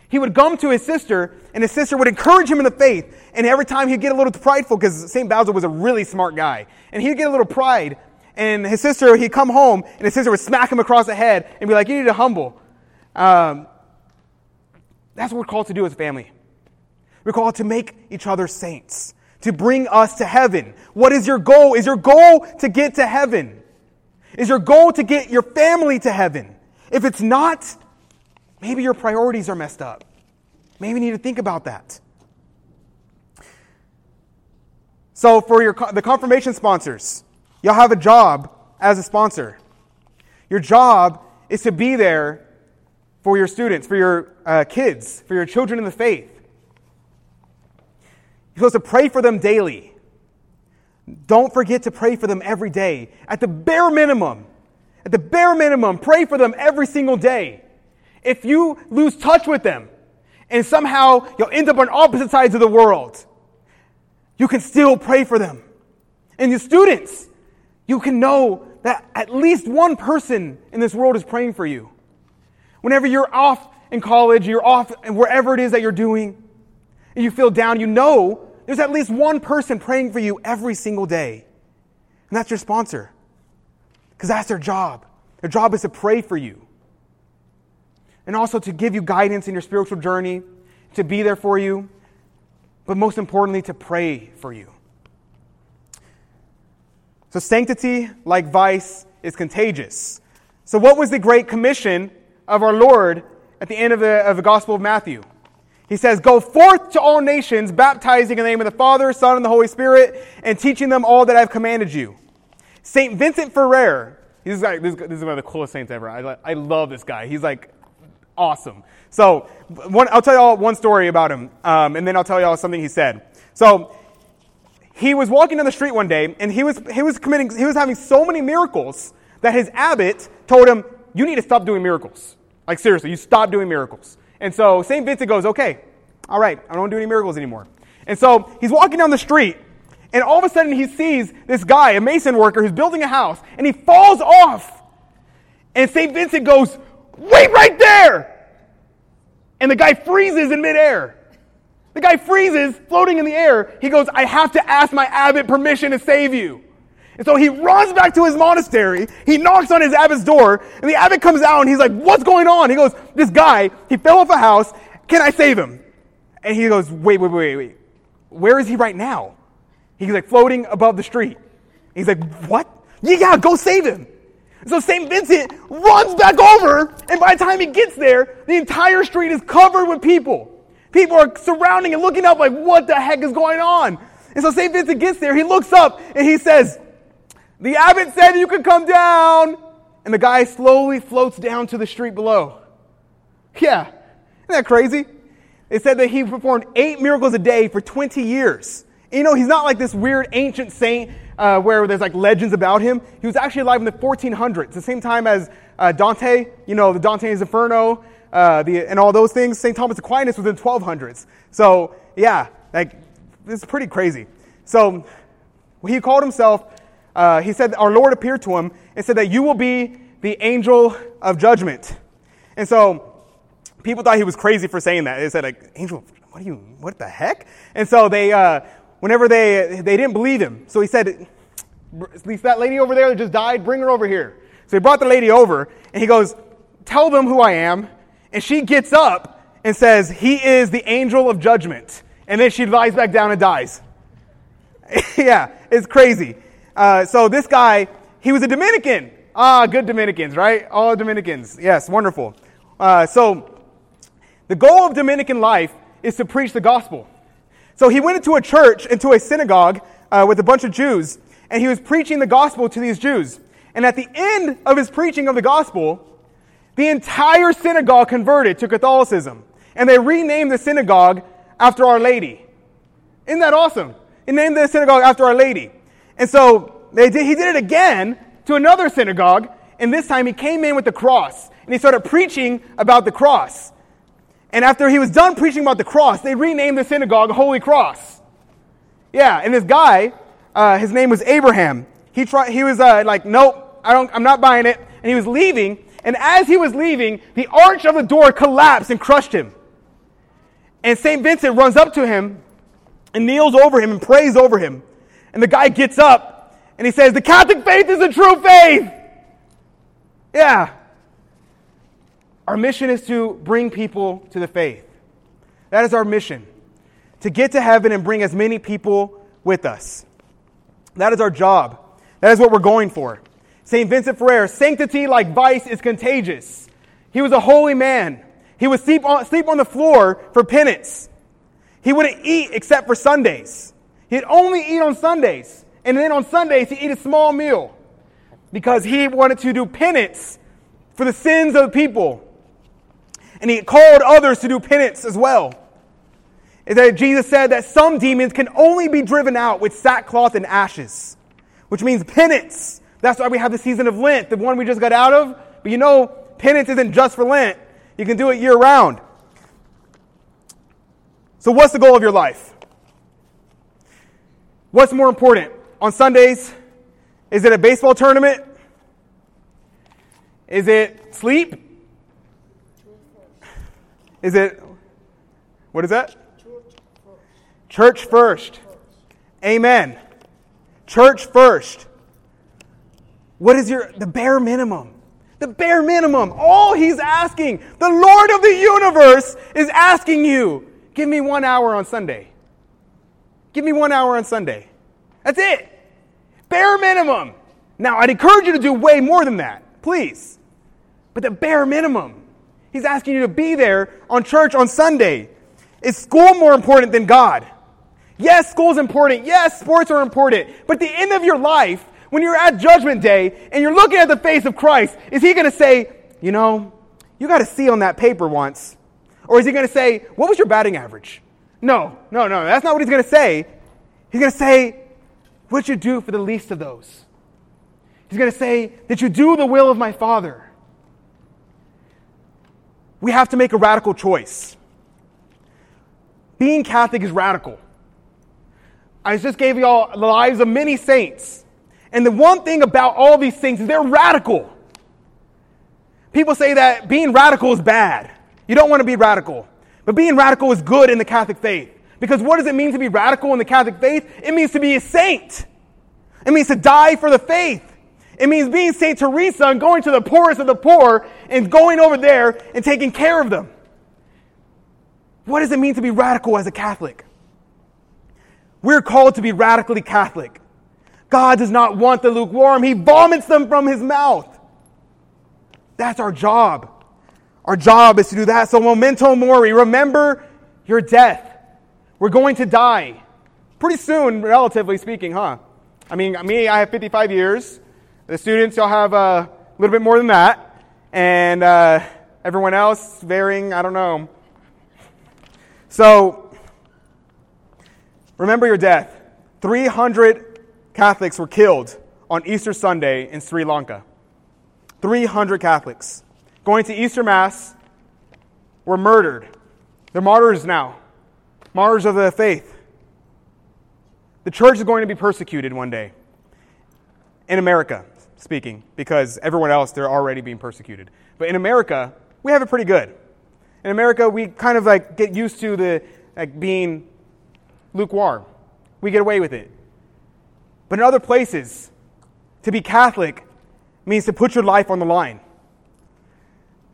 He would come to his sister, and his sister would encourage him in the faith. And every time he'd get a little prideful, because St. Basil was a really smart guy, and he'd get a little pride. And his sister, he'd come home, and his sister would smack him across the head and be like, You need to humble. Um, that's what we're called to do as a family. We're called to make each other saints to bring us to heaven. What is your goal? Is your goal to get to heaven? Is your goal to get your family to heaven? If it's not, maybe your priorities are messed up. Maybe you need to think about that. So, for your, the confirmation sponsors, you'll have a job as a sponsor. Your job is to be there for your students, for your uh, kids, for your children in the faith. You're supposed to pray for them daily. Don't forget to pray for them every day. At the bare minimum, at the bare minimum, pray for them every single day. If you lose touch with them and somehow you'll end up on opposite sides of the world, you can still pray for them. And the students, you can know that at least one person in this world is praying for you. Whenever you're off in college, you're off wherever it is that you're doing, and you feel down, you know there's at least one person praying for you every single day. And that's your sponsor. because that's their job. Their job is to pray for you and also to give you guidance in your spiritual journey, to be there for you, but most importantly, to pray for you. So, sanctity, like vice, is contagious. So, what was the great commission of our Lord at the end of the, of the Gospel of Matthew? He says, Go forth to all nations, baptizing in the name of the Father, Son, and the Holy Spirit, and teaching them all that I've commanded you. St. Vincent Ferrer, he's like, this, this is one of the coolest saints ever. I, I love this guy. He's like awesome. So, one, I'll tell you all one story about him, um, and then I'll tell you all something he said. So, he was walking down the street one day, and he was, he was committing, he was having so many miracles that his abbot told him, You need to stop doing miracles. Like, seriously, you stop doing miracles. And so St. Vincent goes, Okay, all right, I don't do any miracles anymore. And so he's walking down the street, and all of a sudden he sees this guy, a mason worker, who's building a house, and he falls off. And St. Vincent goes, Wait right there! And the guy freezes in midair. The guy freezes, floating in the air. He goes, I have to ask my abbot permission to save you. And so he runs back to his monastery. He knocks on his abbot's door, and the abbot comes out and he's like, What's going on? He goes, This guy, he fell off a house. Can I save him? And he goes, Wait, wait, wait, wait. Where is he right now? He's like floating above the street. He's like, What? Yeah, go save him. So St. Vincent runs back over, and by the time he gets there, the entire street is covered with people. People are surrounding and looking up like, what the heck is going on? And so St. Vincent gets there, he looks up, and he says, the abbot said you could come down. And the guy slowly floats down to the street below. Yeah, isn't that crazy? They said that he performed eight miracles a day for 20 years. And you know, he's not like this weird ancient saint uh, where there's like legends about him. He was actually alive in the 1400s, the same time as uh, Dante, you know, the Dante's Inferno, uh, the, and all those things. St. Thomas Aquinas was in 1200s. So, yeah, like, is pretty crazy. So, he called himself uh, he said our Lord appeared to him and said that you will be the angel of judgment. And so people thought he was crazy for saying that. They said, like, angel, what are you, what the heck? And so they, uh, whenever they, they didn't believe him. So he said, at least that lady over there that just died, bring her over here. So he brought the lady over and he goes, tell them who I am. And she gets up and says, he is the angel of judgment. And then she lies back down and dies. yeah, it's crazy. Uh, so this guy, he was a Dominican. Ah, good Dominicans, right? All Dominicans. Yes, wonderful. Uh, so the goal of Dominican life is to preach the gospel. So he went into a church, into a synagogue uh, with a bunch of Jews, and he was preaching the gospel to these Jews. And at the end of his preaching of the gospel, the entire synagogue converted to Catholicism. And they renamed the synagogue after Our Lady. Isn't that awesome? They named the synagogue after Our Lady. And so did, he did it again to another synagogue, and this time he came in with the cross, and he started preaching about the cross. And after he was done preaching about the cross, they renamed the synagogue Holy Cross. Yeah, and this guy, uh, his name was Abraham. He tried. He was uh, like, nope, I don't. I'm not buying it. And he was leaving. And as he was leaving, the arch of the door collapsed and crushed him. And Saint Vincent runs up to him and kneels over him and prays over him. And the guy gets up and he says, The Catholic faith is a true faith. Yeah. Our mission is to bring people to the faith. That is our mission. To get to heaven and bring as many people with us. That is our job. That is what we're going for. St. Vincent Ferrer, sanctity like vice is contagious. He was a holy man. He would sleep on, sleep on the floor for penance. He wouldn't eat except for Sundays. He'd only eat on Sundays. And then on Sundays, he'd eat a small meal because he wanted to do penance for the sins of the people. And he called others to do penance as well. Is that Jesus said that some demons can only be driven out with sackcloth and ashes, which means penance. That's why we have the season of Lent, the one we just got out of. But you know, penance isn't just for Lent. You can do it year round. So what's the goal of your life? What's more important? On Sundays, is it a baseball tournament? Is it sleep? Is it, what is that? Church first. Amen. Church first. What is your, the bare minimum? The bare minimum. All he's asking, the Lord of the universe is asking you, give me one hour on Sunday. Give me one hour on Sunday. That's it. Bare minimum. Now, I'd encourage you to do way more than that, please. But the bare minimum. He's asking you to be there on church on Sunday. Is school more important than God? Yes, school's important. Yes, sports are important. But the end of your life, when you're at Judgment Day and you're looking at the face of Christ, is he going to say, you know, you got a C on that paper once? Or is he going to say, what was your batting average? No, no, no, that's not what he's going to say. He's going to say, what you do for the least of those? He's going to say that you do the will of my Father. We have to make a radical choice. Being Catholic is radical. I just gave you all the lives of many saints. And the one thing about all these things is they're radical. People say that being radical is bad. You don't want to be radical. But being radical is good in the Catholic faith. Because what does it mean to be radical in the Catholic faith? It means to be a saint. It means to die for the faith. It means being St. Teresa and going to the poorest of the poor and going over there and taking care of them. What does it mean to be radical as a Catholic? We're called to be radically Catholic. God does not want the lukewarm, He vomits them from His mouth. That's our job. Our job is to do that. So, memento mori, remember your death. We're going to die pretty soon, relatively speaking, huh? I mean, me, I have 55 years. The students, y'all have a little bit more than that. And uh, everyone else, varying, I don't know. So, remember your death. 300 Catholics were killed on Easter Sunday in Sri Lanka. 300 Catholics going to Easter Mass were murdered. They're martyrs now, martyrs of the faith. The church is going to be persecuted one day. In America, speaking, because everyone else, they're already being persecuted. But in America, we have it pretty good. In America, we kind of like get used to the like being lukewarm. We get away with it. But in other places, to be Catholic means to put your life on the line.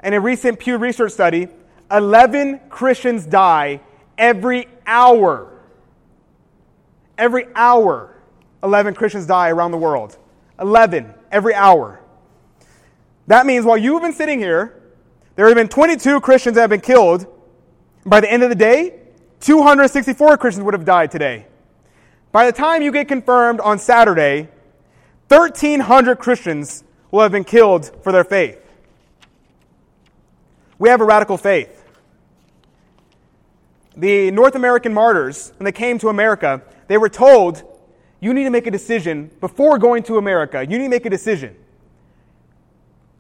In a recent Pew Research study, 11 Christians die every hour. Every hour, 11 Christians die around the world. 11 every hour. That means while you've been sitting here, there have been 22 Christians that have been killed. By the end of the day, 264 Christians would have died today. By the time you get confirmed on Saturday, 1,300 Christians will have been killed for their faith. We have a radical faith. The North American martyrs, when they came to America, they were told, you need to make a decision before going to America. You need to make a decision.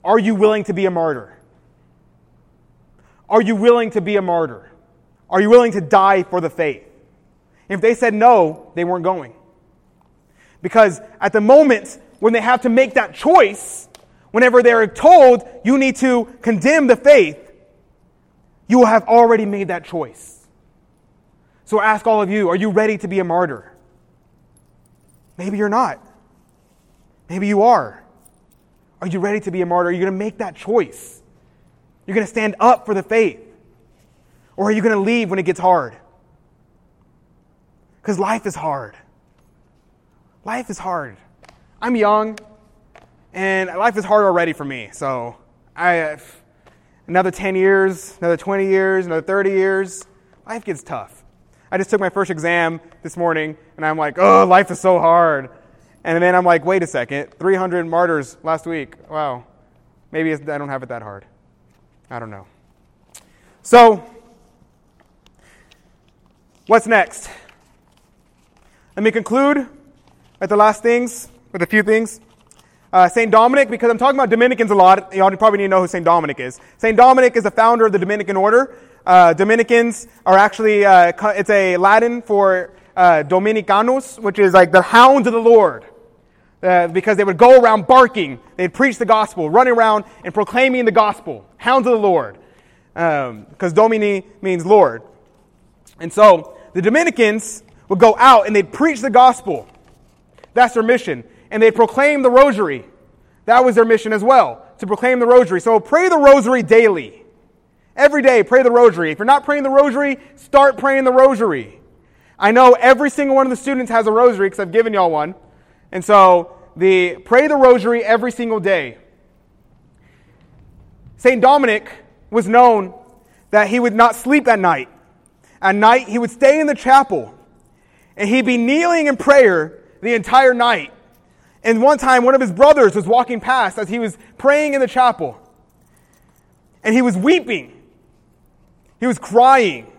Are you willing to be a martyr? Are you willing to be a martyr? Are you willing to die for the faith? If they said no, they weren't going. Because at the moment when they have to make that choice, whenever they're told you need to condemn the faith, you have already made that choice. So I ask all of you, are you ready to be a martyr? Maybe you're not. Maybe you are. Are you ready to be a martyr? Are you going to make that choice? You're going to stand up for the faith? Or are you going to leave when it gets hard? Because life is hard. Life is hard. I'm young, and life is hard already for me. So I another 10 years, another 20 years, another 30 years. Life gets tough. I just took my first exam this morning, and I'm like, oh, life is so hard. And then I'm like, wait a second, 300 martyrs last week. Wow. Maybe I don't have it that hard. I don't know. So, what's next? Let me conclude with the last things, with a few things. Uh, St. Dominic, because I'm talking about Dominicans a lot, y'all probably need to know who St. Dominic is. St. Dominic is the founder of the Dominican order. Uh, Dominicans are actually, uh, it's a Latin for uh, Dominicanus, which is like the hounds of the Lord. Uh, because they would go around barking, they'd preach the gospel, running around and proclaiming the gospel. Hounds of the Lord. Because um, Domini means Lord. And so, the Dominicans would go out and they'd preach the gospel. That's their mission. And they'd proclaim the rosary. that was their mission as well, to proclaim the rosary. So pray the rosary daily. Every day, pray the rosary. If you're not praying the rosary, start praying the rosary. I know every single one of the students has a rosary because I've given y'all one. And so the pray the rosary every single day. St. Dominic was known that he would not sleep at night. At night, he would stay in the chapel and he'd be kneeling in prayer the entire night. And one time, one of his brothers was walking past as he was praying in the chapel. And he was weeping. He was crying.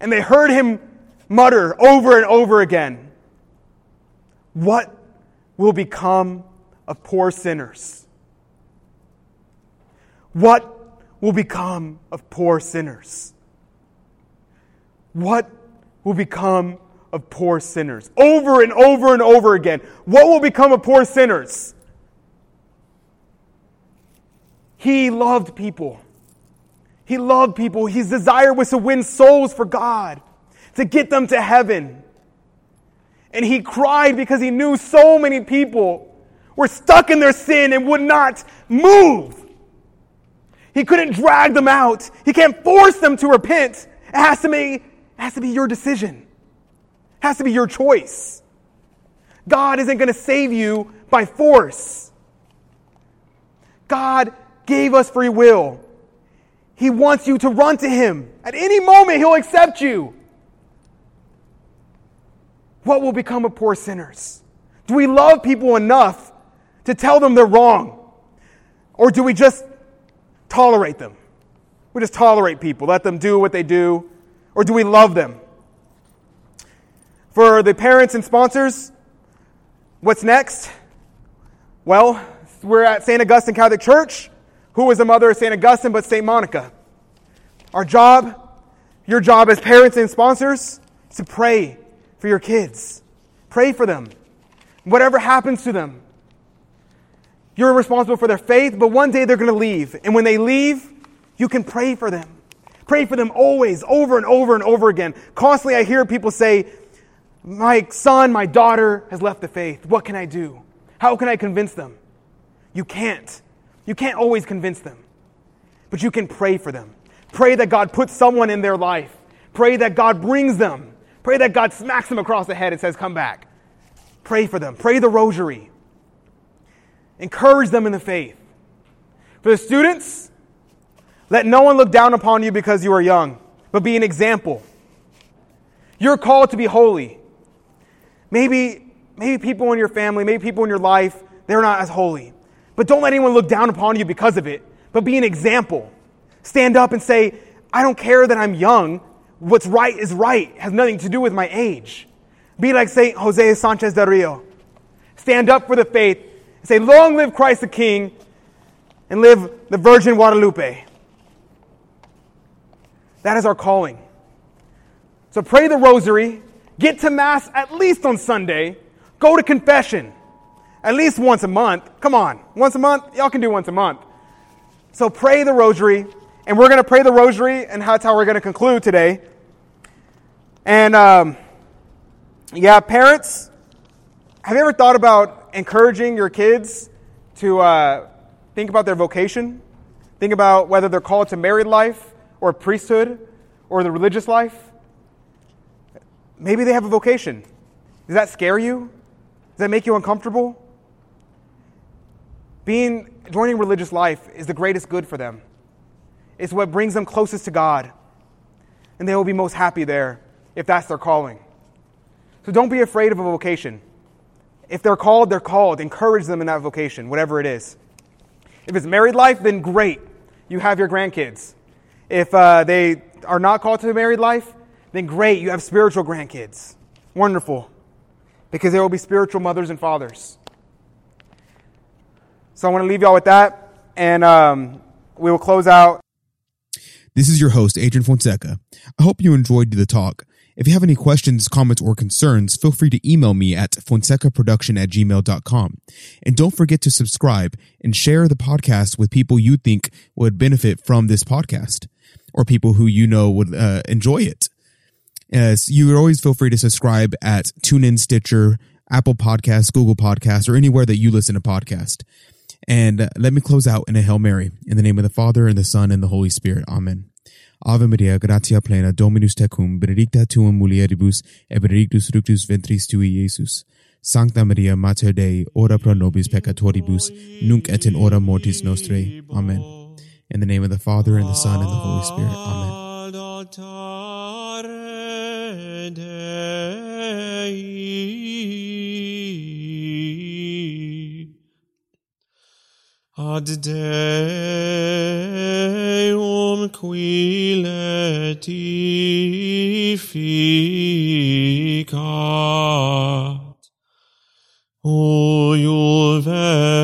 And they heard him mutter over and over again What will become of poor sinners? What will become of poor sinners? What will become of poor sinners? Over and over and over again. What will become of poor sinners? He loved people. He loved people. His desire was to win souls for God, to get them to heaven. And he cried because he knew so many people were stuck in their sin and would not move. He couldn't drag them out. He can't force them to repent. It has to be, it has to be your decision. Has to be your choice. God isn't going to save you by force. God gave us free will. He wants you to run to Him. At any moment, He'll accept you. What will become of poor sinners? Do we love people enough to tell them they're wrong? Or do we just tolerate them? We just tolerate people, let them do what they do? Or do we love them? For the parents and sponsors, what's next? Well, we're at St. Augustine Catholic Church. Who was the mother of St. Augustine but St. Monica? Our job, your job as parents and sponsors, is to pray for your kids. Pray for them. Whatever happens to them, you're responsible for their faith, but one day they're going to leave. And when they leave, you can pray for them. Pray for them always, over and over and over again. Constantly, I hear people say, My son, my daughter has left the faith. What can I do? How can I convince them? You can't. You can't always convince them, but you can pray for them. Pray that God puts someone in their life. Pray that God brings them. Pray that God smacks them across the head and says, Come back. Pray for them. Pray the rosary. Encourage them in the faith. For the students, let no one look down upon you because you are young, but be an example. You're called to be holy. Maybe, maybe people in your family, maybe people in your life, they're not as holy. But don't let anyone look down upon you because of it, but be an example. Stand up and say, I don't care that I'm young. What's right is right. It has nothing to do with my age. Be like St. Jose Sanchez del Rio. Stand up for the faith and say, Long live Christ the King and live the Virgin Guadalupe. That is our calling. So pray the rosary, get to Mass at least on Sunday, go to confession at least once a month. Come on, once a month? Y'all can do once a month. So pray the rosary, and we're going to pray the rosary, and that's how we're going to conclude today. And um, yeah, parents, have you ever thought about encouraging your kids to uh, think about their vocation? Think about whether they're called to married life or priesthood or the religious life? Maybe they have a vocation. Does that scare you? Does that make you uncomfortable? Being joining religious life is the greatest good for them. It's what brings them closest to God. And they will be most happy there if that's their calling. So don't be afraid of a vocation. If they're called, they're called. Encourage them in that vocation, whatever it is. If it's married life, then great. You have your grandkids. If uh, they are not called to married life, then great. You have spiritual grandkids. Wonderful. Because there will be spiritual mothers and fathers. So I want to leave y'all with that, and um, we will close out. This is your host, Adrian Fonseca. I hope you enjoyed the talk. If you have any questions, comments, or concerns, feel free to email me at fonsecaproduction at gmail.com. And don't forget to subscribe and share the podcast with people you think would benefit from this podcast or people who you know would uh, enjoy it. As you always feel free to subscribe at TuneIn, Stitcher, Apple Podcasts, Google Podcasts, or anywhere that you listen to podcast. And uh, let me close out in a Hail Mary in the name of the Father and the Son and the Holy Spirit. Amen. Ave Maria, gratia plena, Dominus tecum, benedicta tu in mulieribus, et benedictus fructus ventris tui, Iesus. Sancta Maria, Mater Dei, ora pro nobis peccatoribus, nunc et in hora mortis nostrae. Amen. In the name of the Father and the Son and the Holy Spirit. Amen. Ad Deum qui letificat. O Juventud